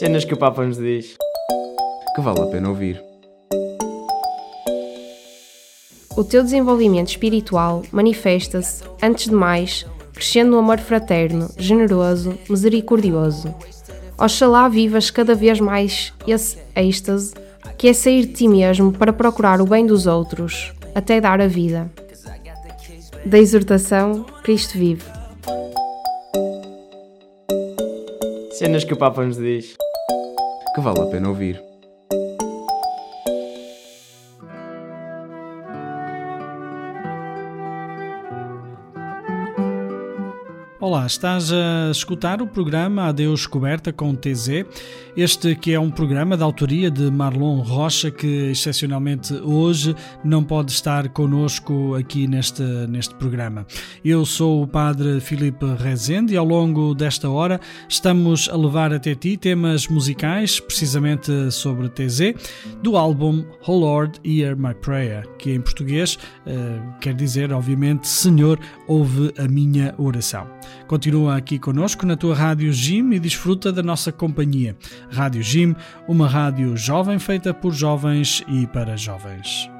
Cenas que o Papa nos diz. Que vale a pena ouvir. O teu desenvolvimento espiritual manifesta-se, antes de mais, crescendo no amor fraterno, generoso, misericordioso. Oxalá vivas cada vez mais esse êxtase, que é sair de ti mesmo para procurar o bem dos outros, até dar a vida. Da exortação, Cristo vive. Cenas que o Papa nos diz. Que vale a pena ouvir. Olá, estás a escutar o programa Adeus Coberta com TZ. Este que é um programa da autoria de Marlon Rocha, que excepcionalmente hoje não pode estar conosco aqui neste, neste programa. Eu sou o Padre Filipe Rezende e ao longo desta hora estamos a levar até ti temas musicais, precisamente sobre TZ, do álbum Oh Lord, Hear My Prayer, que em português uh, quer dizer, obviamente, Senhor, ouve a minha oração. Continua aqui conosco na tua Rádio Jim e desfruta da nossa companhia. Rádio Jim, uma rádio jovem feita por jovens e para jovens.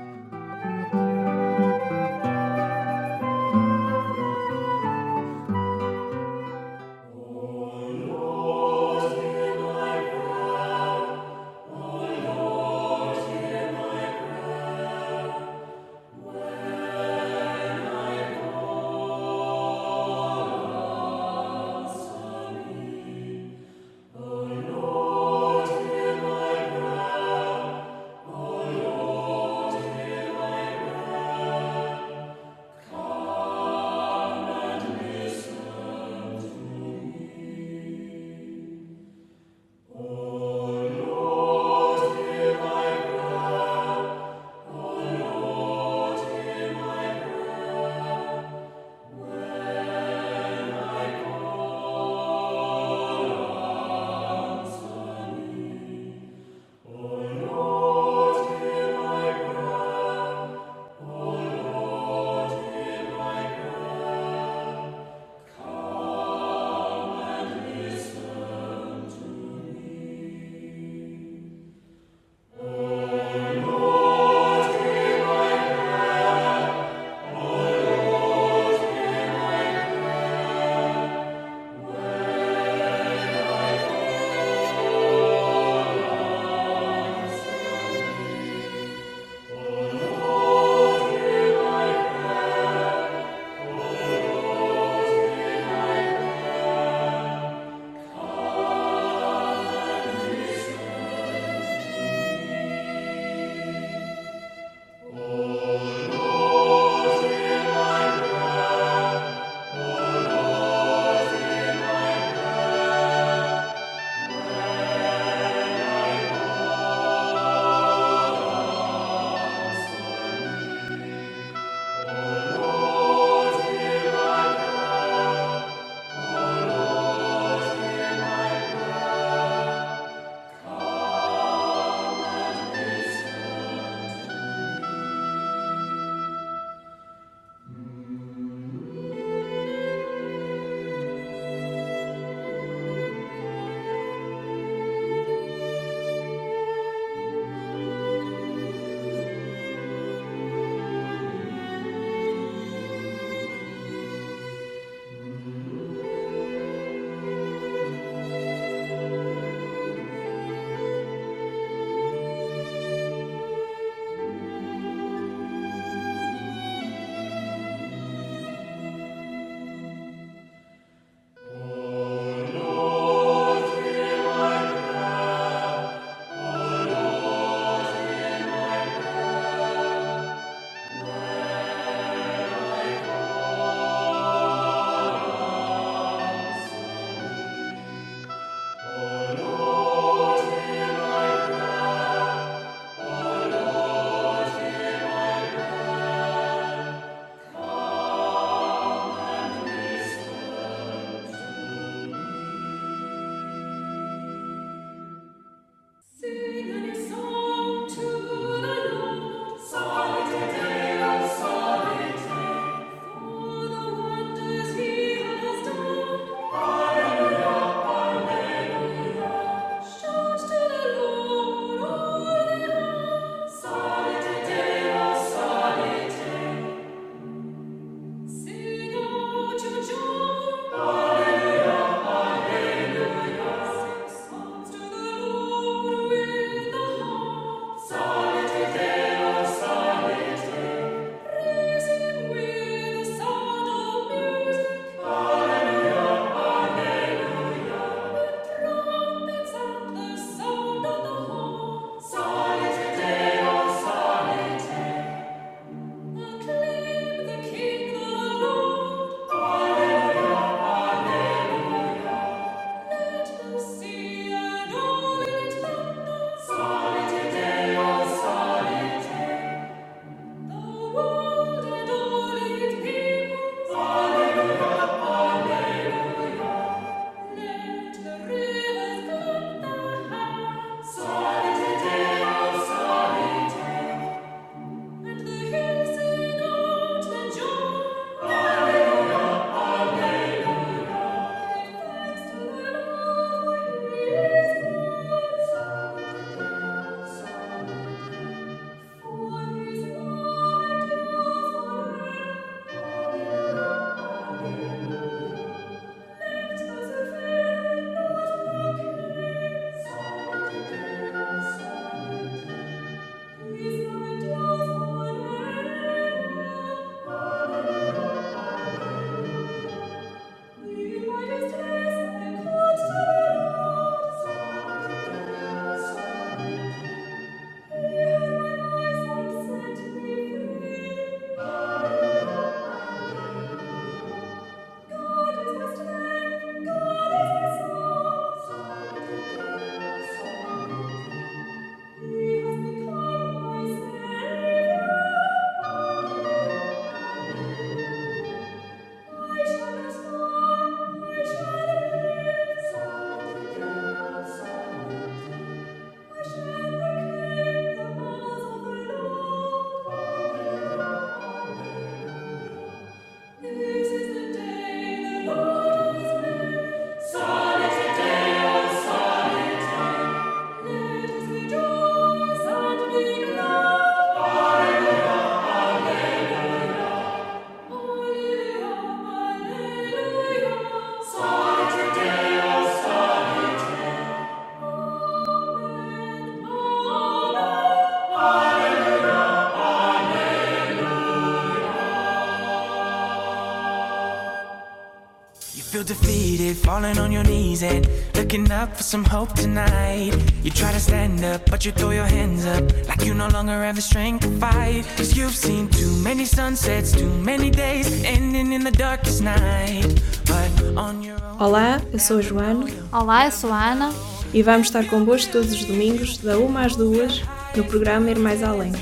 Falling on your knees and looking up for some hope tonight. You try to stand up, but you throw your hands up like you no longer have the strength to fight. Cause you've seen too many sunsets, too many days ending in the darkest night. But on your own. Olá, eu sou a Joana Olá, eu sou a Ana. e vamos estar convosco todos os domingos, da 1 às 2, no programa Ir Mais Além.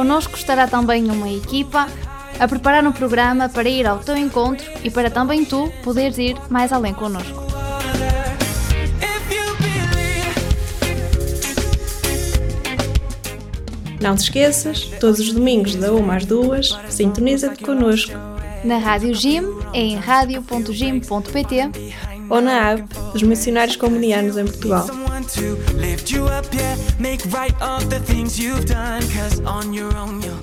Water. Connosco estará também uma equipa a preparar um programa para ir ao teu encontro e para também tu poderes ir mais além believe. Não te esqueças, todos os domingos, da 1 às 2, sintoniza-te connosco Na Rádio Gym, em radio.gym.pt ou na app dos Missionários Comunianos em Portugal. To lift you up, yeah. Make right all the things you've done. Cause on your own, you'll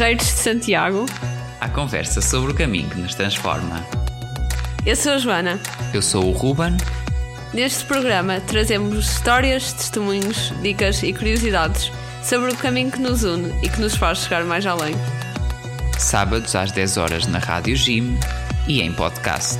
Guerreiros de Santiago. à conversa sobre o caminho que nos transforma. Eu sou a Joana. Eu sou o Ruben, Neste programa trazemos histórias, testemunhos, dicas e curiosidades sobre o caminho que nos une e que nos faz chegar mais além. sábados às 10 horas na Rádio Jim e em podcast.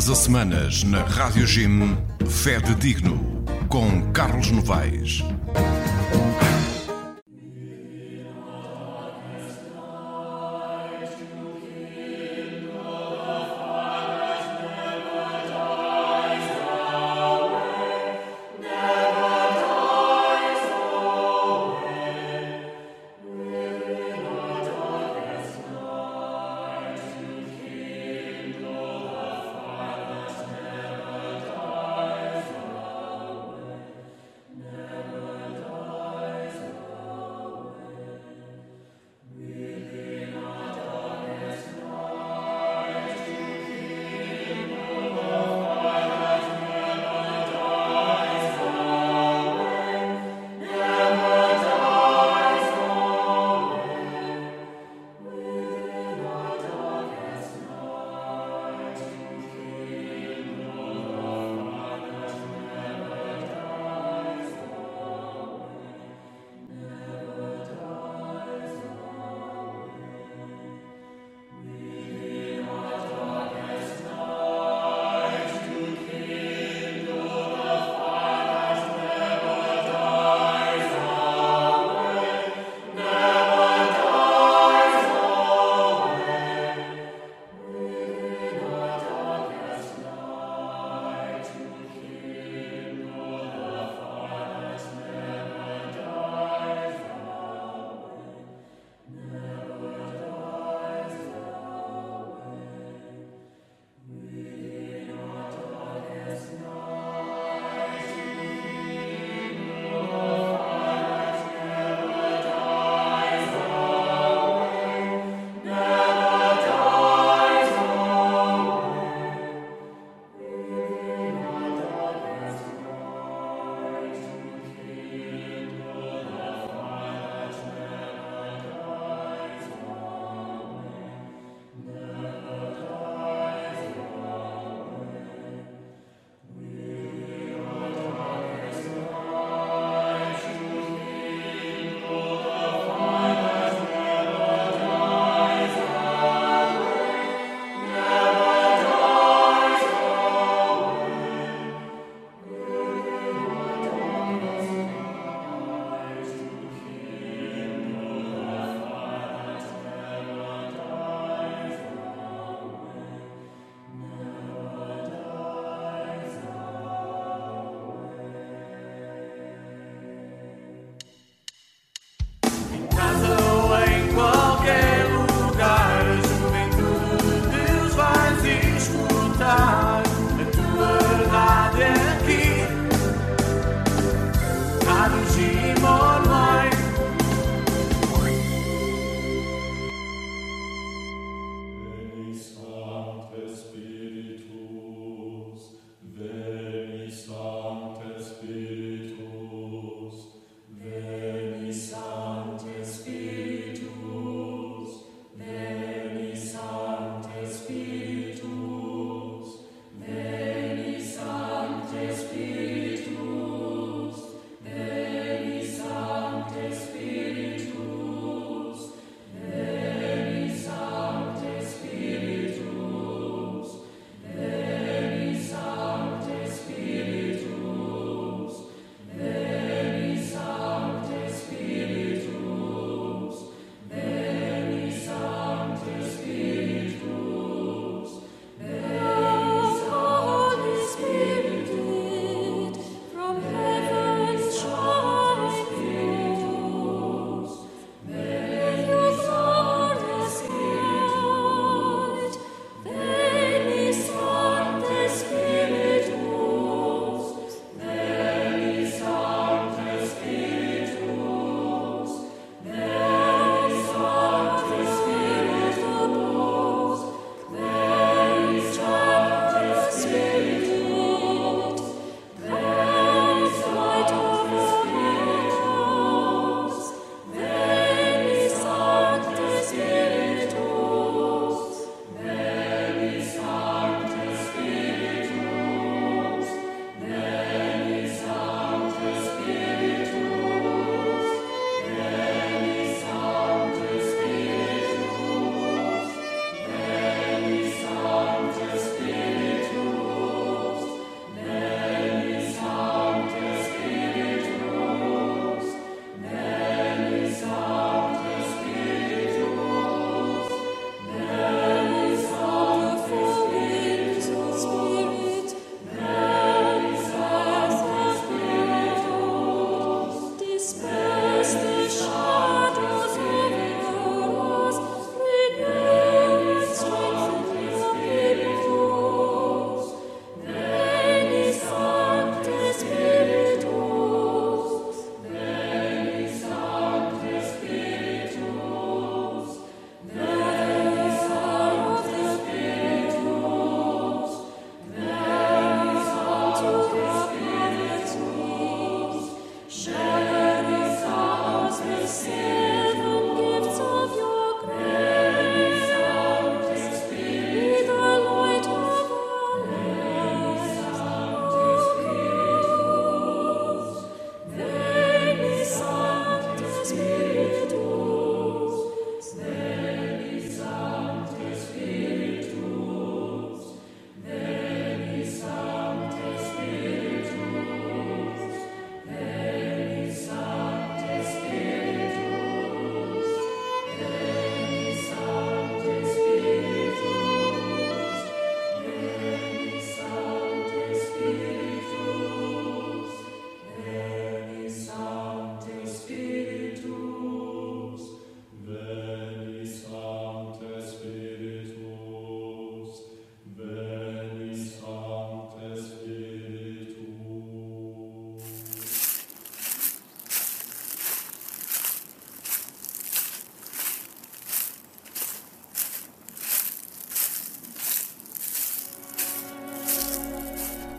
Todas as semanas na Rádio Jim, Fede Digno, com Carlos Novaes.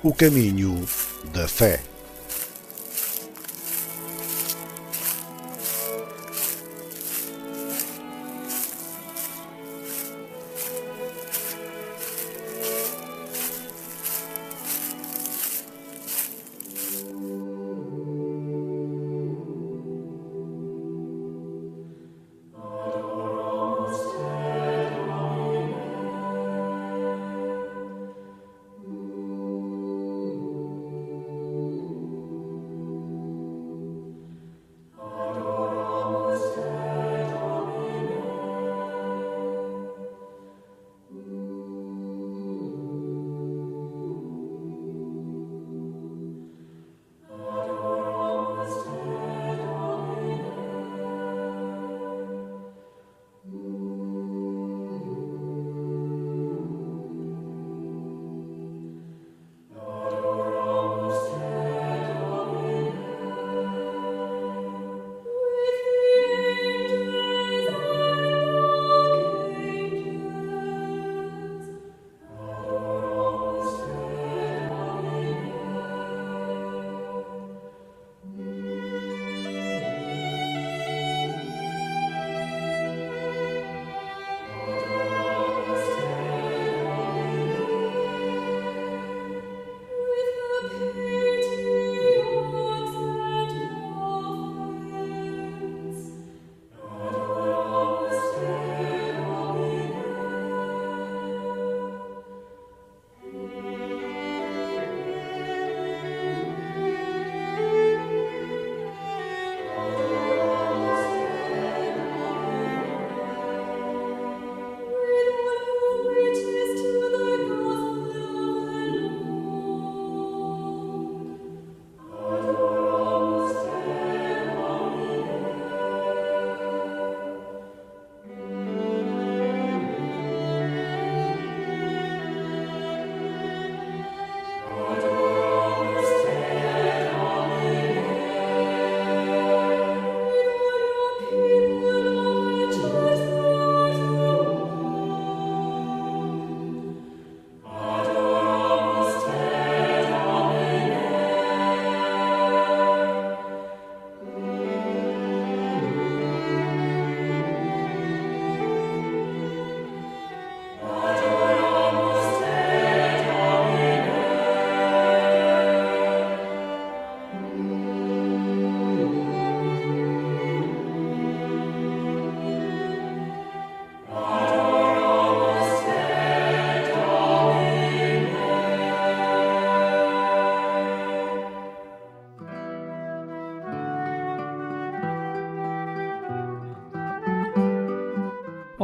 O caminho da fé.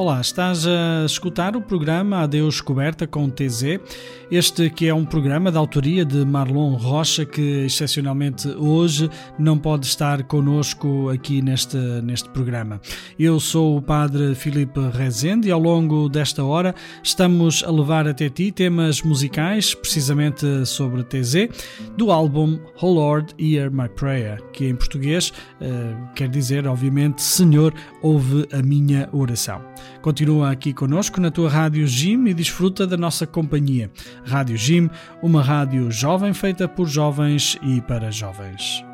Olá, estás a escutar o programa Adeus Coberta com TZ. Este que é um programa de autoria de Marlon Rocha, que excepcionalmente hoje não pode estar conosco aqui neste, neste programa. Eu sou o Padre Filipe Rezende e ao longo desta hora estamos a levar até ti temas musicais, precisamente sobre TZ, do álbum Oh Lord, Hear My Prayer, que em português uh, quer dizer, obviamente, Senhor, ouve a minha oração. Continua aqui conosco na tua Rádio Jim e desfruta da nossa companhia. Rádio Jim, uma rádio jovem feita por jovens e para jovens.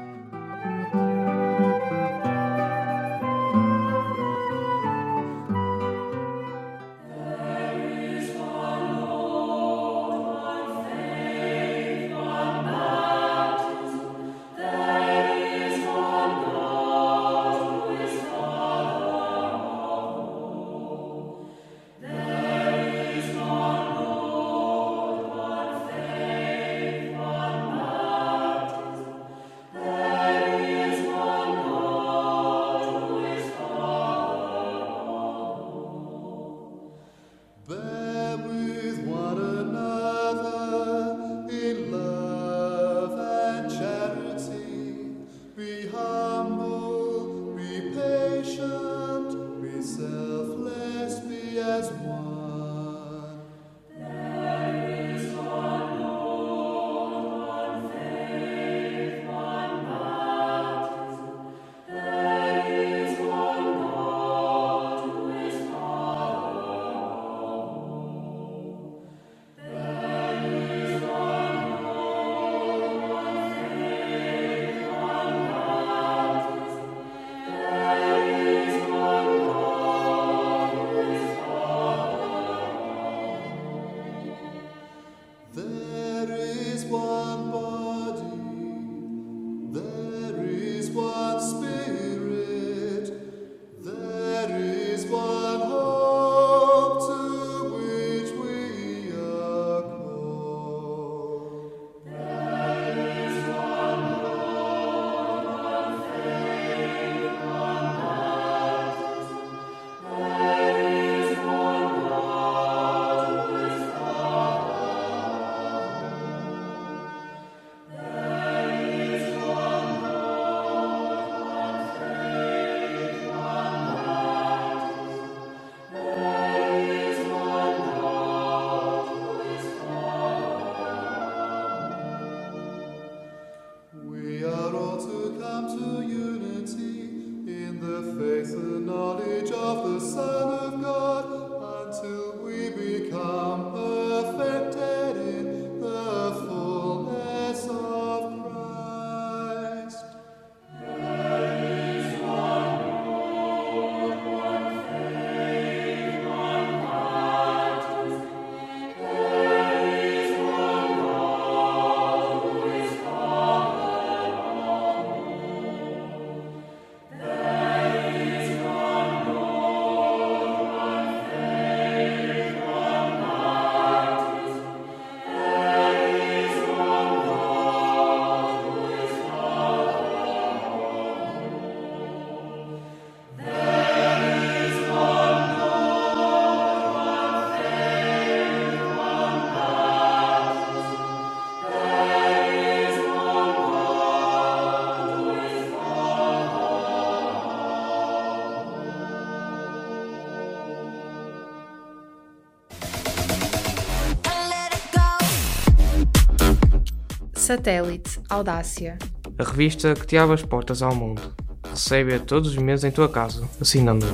Satélite Audácia. A revista que te abre as portas ao mundo. Recebe-a todos os meses em tua casa, assinando.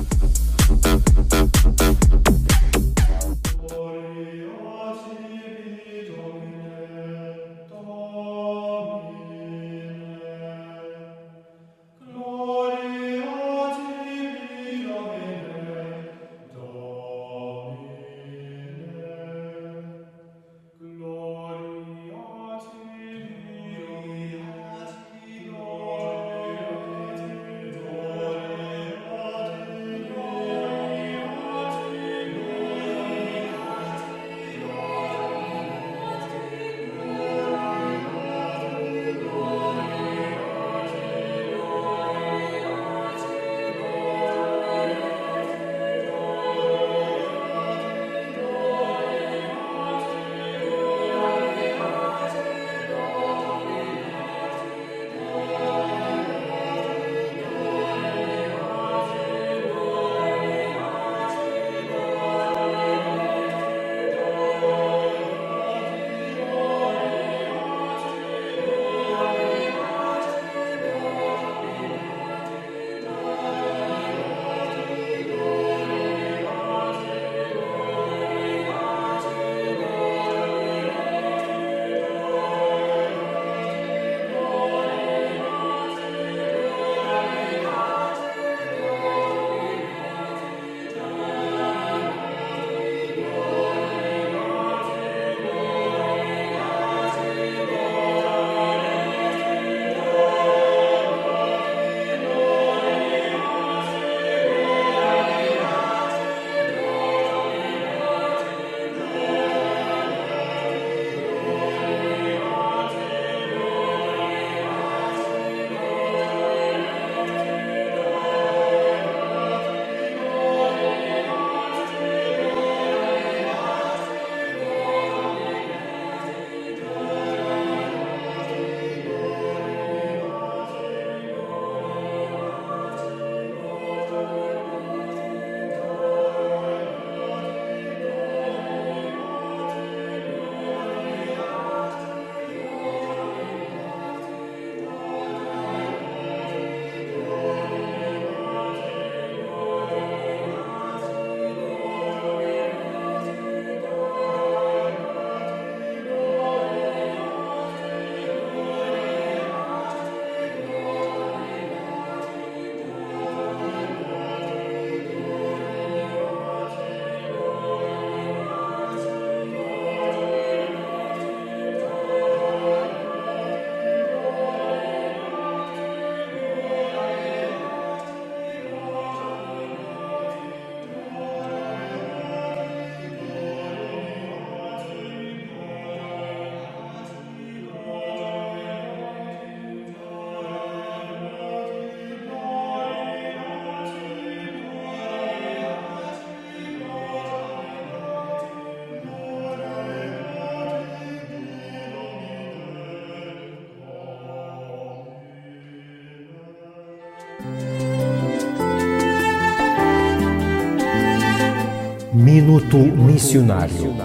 Minuto Missionário.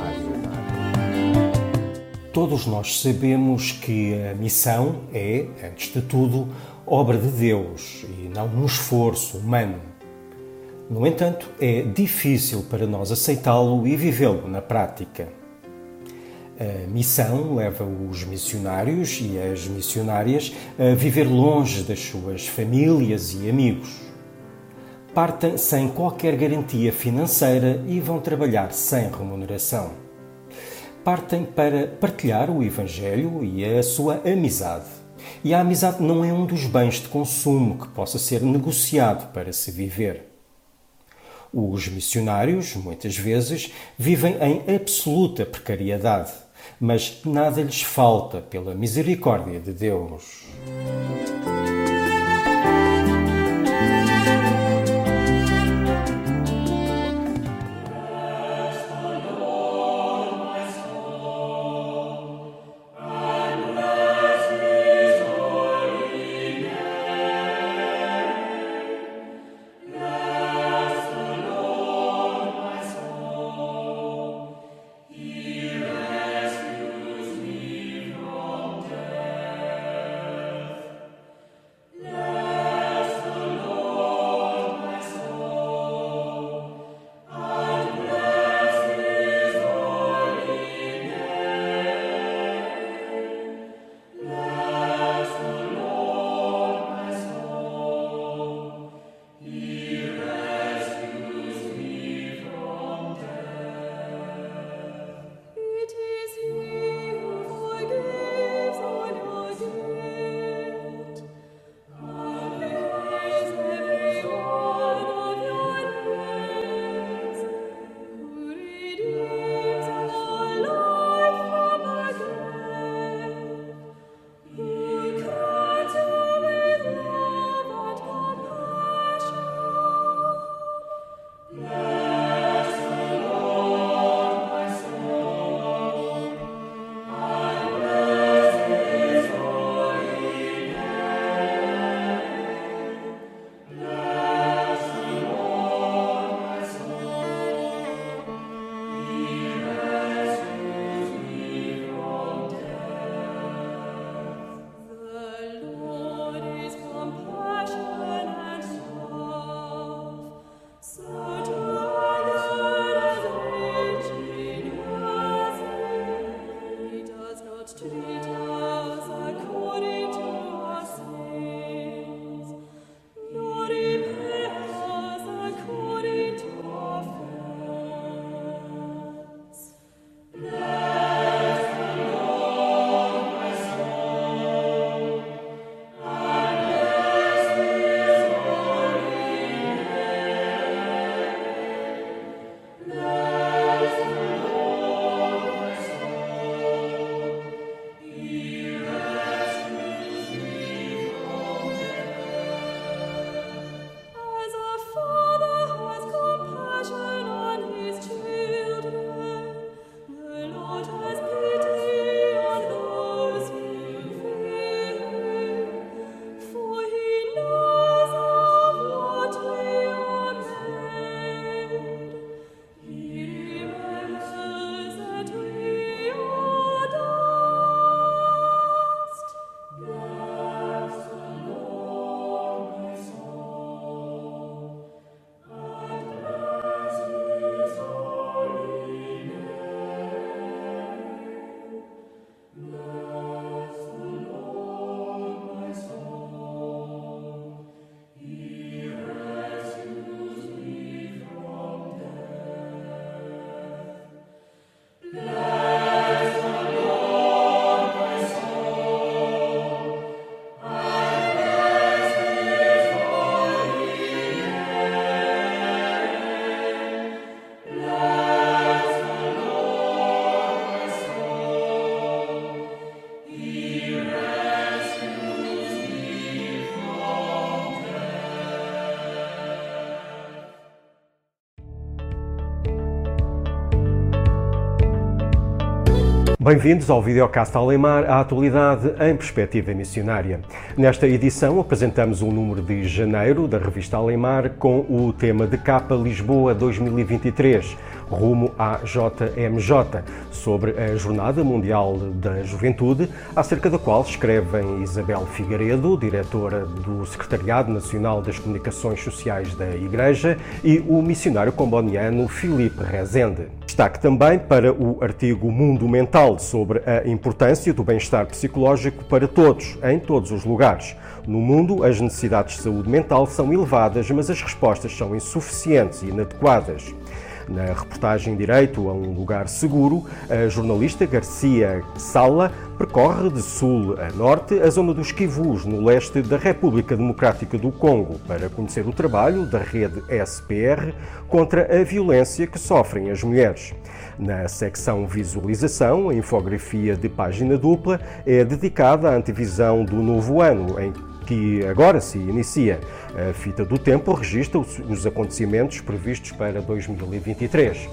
Todos nós sabemos que a missão é, antes de tudo, obra de Deus e não um esforço humano. No entanto, é difícil para nós aceitá-lo e vivê-lo na prática. A missão leva os missionários e as missionárias a viver longe das suas famílias e amigos partem sem qualquer garantia financeira e vão trabalhar sem remuneração. Partem para partilhar o Evangelho e a sua amizade. E a amizade não é um dos bens de consumo que possa ser negociado para se viver. Os missionários, muitas vezes, vivem em absoluta precariedade, mas nada lhes falta pela misericórdia de Deus. Bem-vindos ao videocast Alemar, a atualidade em perspectiva missionária. Nesta edição apresentamos o número de janeiro da revista Alemar com o tema de capa Lisboa 2023, rumo à JMJ, sobre a Jornada Mundial da Juventude, acerca da qual escrevem Isabel Figueiredo, diretora do Secretariado Nacional das Comunicações Sociais da Igreja, e o missionário comboniano Filipe Rezende. Destaque também para o artigo Mundo Mental sobre a importância do bem-estar psicológico para todos, em todos os lugares. No mundo, as necessidades de saúde mental são elevadas, mas as respostas são insuficientes e inadequadas. Na reportagem Direito a um Lugar Seguro, a jornalista Garcia Sala percorre de sul a norte a zona dos Kivus, no leste da República Democrática do Congo, para conhecer o trabalho da rede SPR contra a violência que sofrem as mulheres. Na secção Visualização, a infografia de página dupla é dedicada à antevisão do novo ano, em que agora se inicia. A fita do tempo registra os acontecimentos previstos para 2023.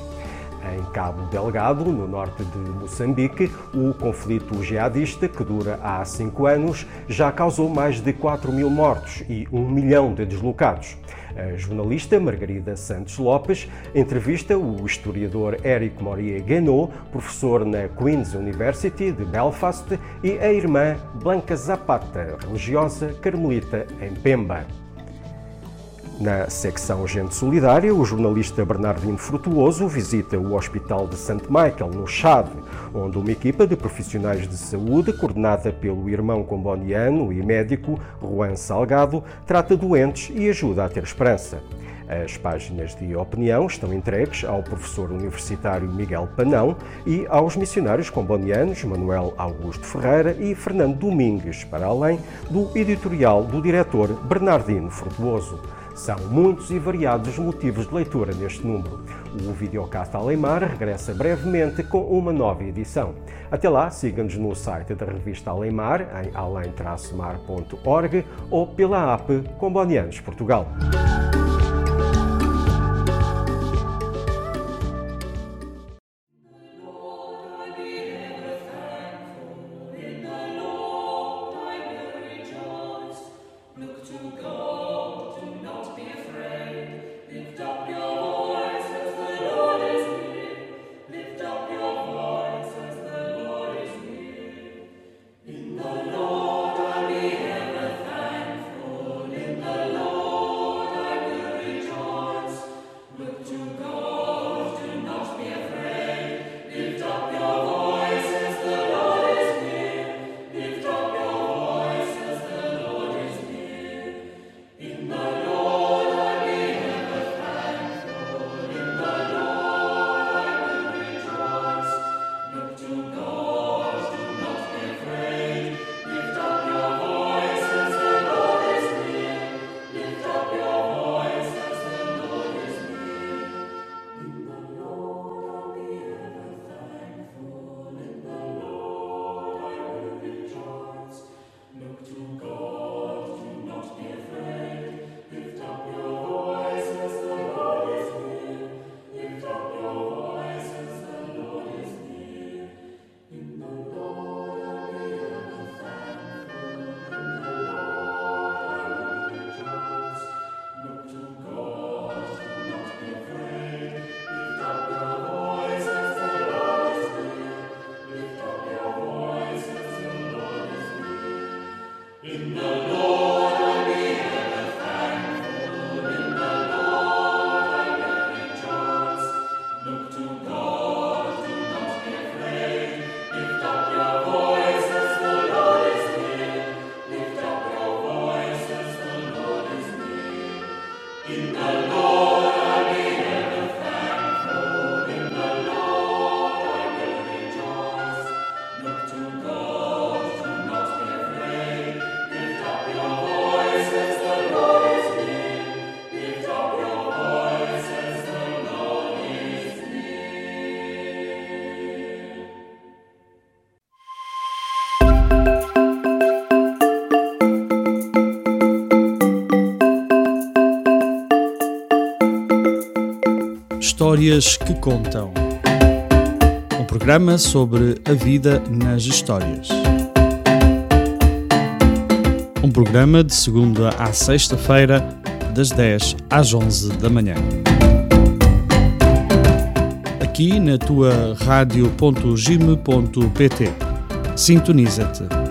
Em Cabo Delgado, no norte de Moçambique, o conflito jihadista, que dura há cinco anos, já causou mais de 4 mil mortos e um milhão de deslocados. A jornalista Margarida Santos Lopes entrevista o historiador Eric Moria Guénaud, professor na Queen's University de Belfast, e a irmã Blanca Zapata, religiosa carmelita em Pemba. Na secção Gente Solidária, o jornalista Bernardino Frutuoso visita o Hospital de St. Michael, no Chad, onde uma equipa de profissionais de saúde, coordenada pelo irmão comboniano e médico Juan Salgado, trata doentes e ajuda a ter esperança. As páginas de opinião estão entregues ao professor universitário Miguel Panão e aos missionários combonianos Manuel Augusto Ferreira e Fernando Domingues, para além do editorial do diretor Bernardino Frutuoso. São muitos e variados os motivos de leitura neste número. O Videocast Alemar regressa brevemente com uma nova edição. Até lá, siga-nos no site da revista Alemar, em além-mar.org ou pela app Combonianos Portugal. Histórias que contam. Um programa sobre a vida nas histórias. Um programa de segunda à sexta-feira, das 10 às 11 da manhã. Aqui na tua rádio.gime.pt. Sintoniza-te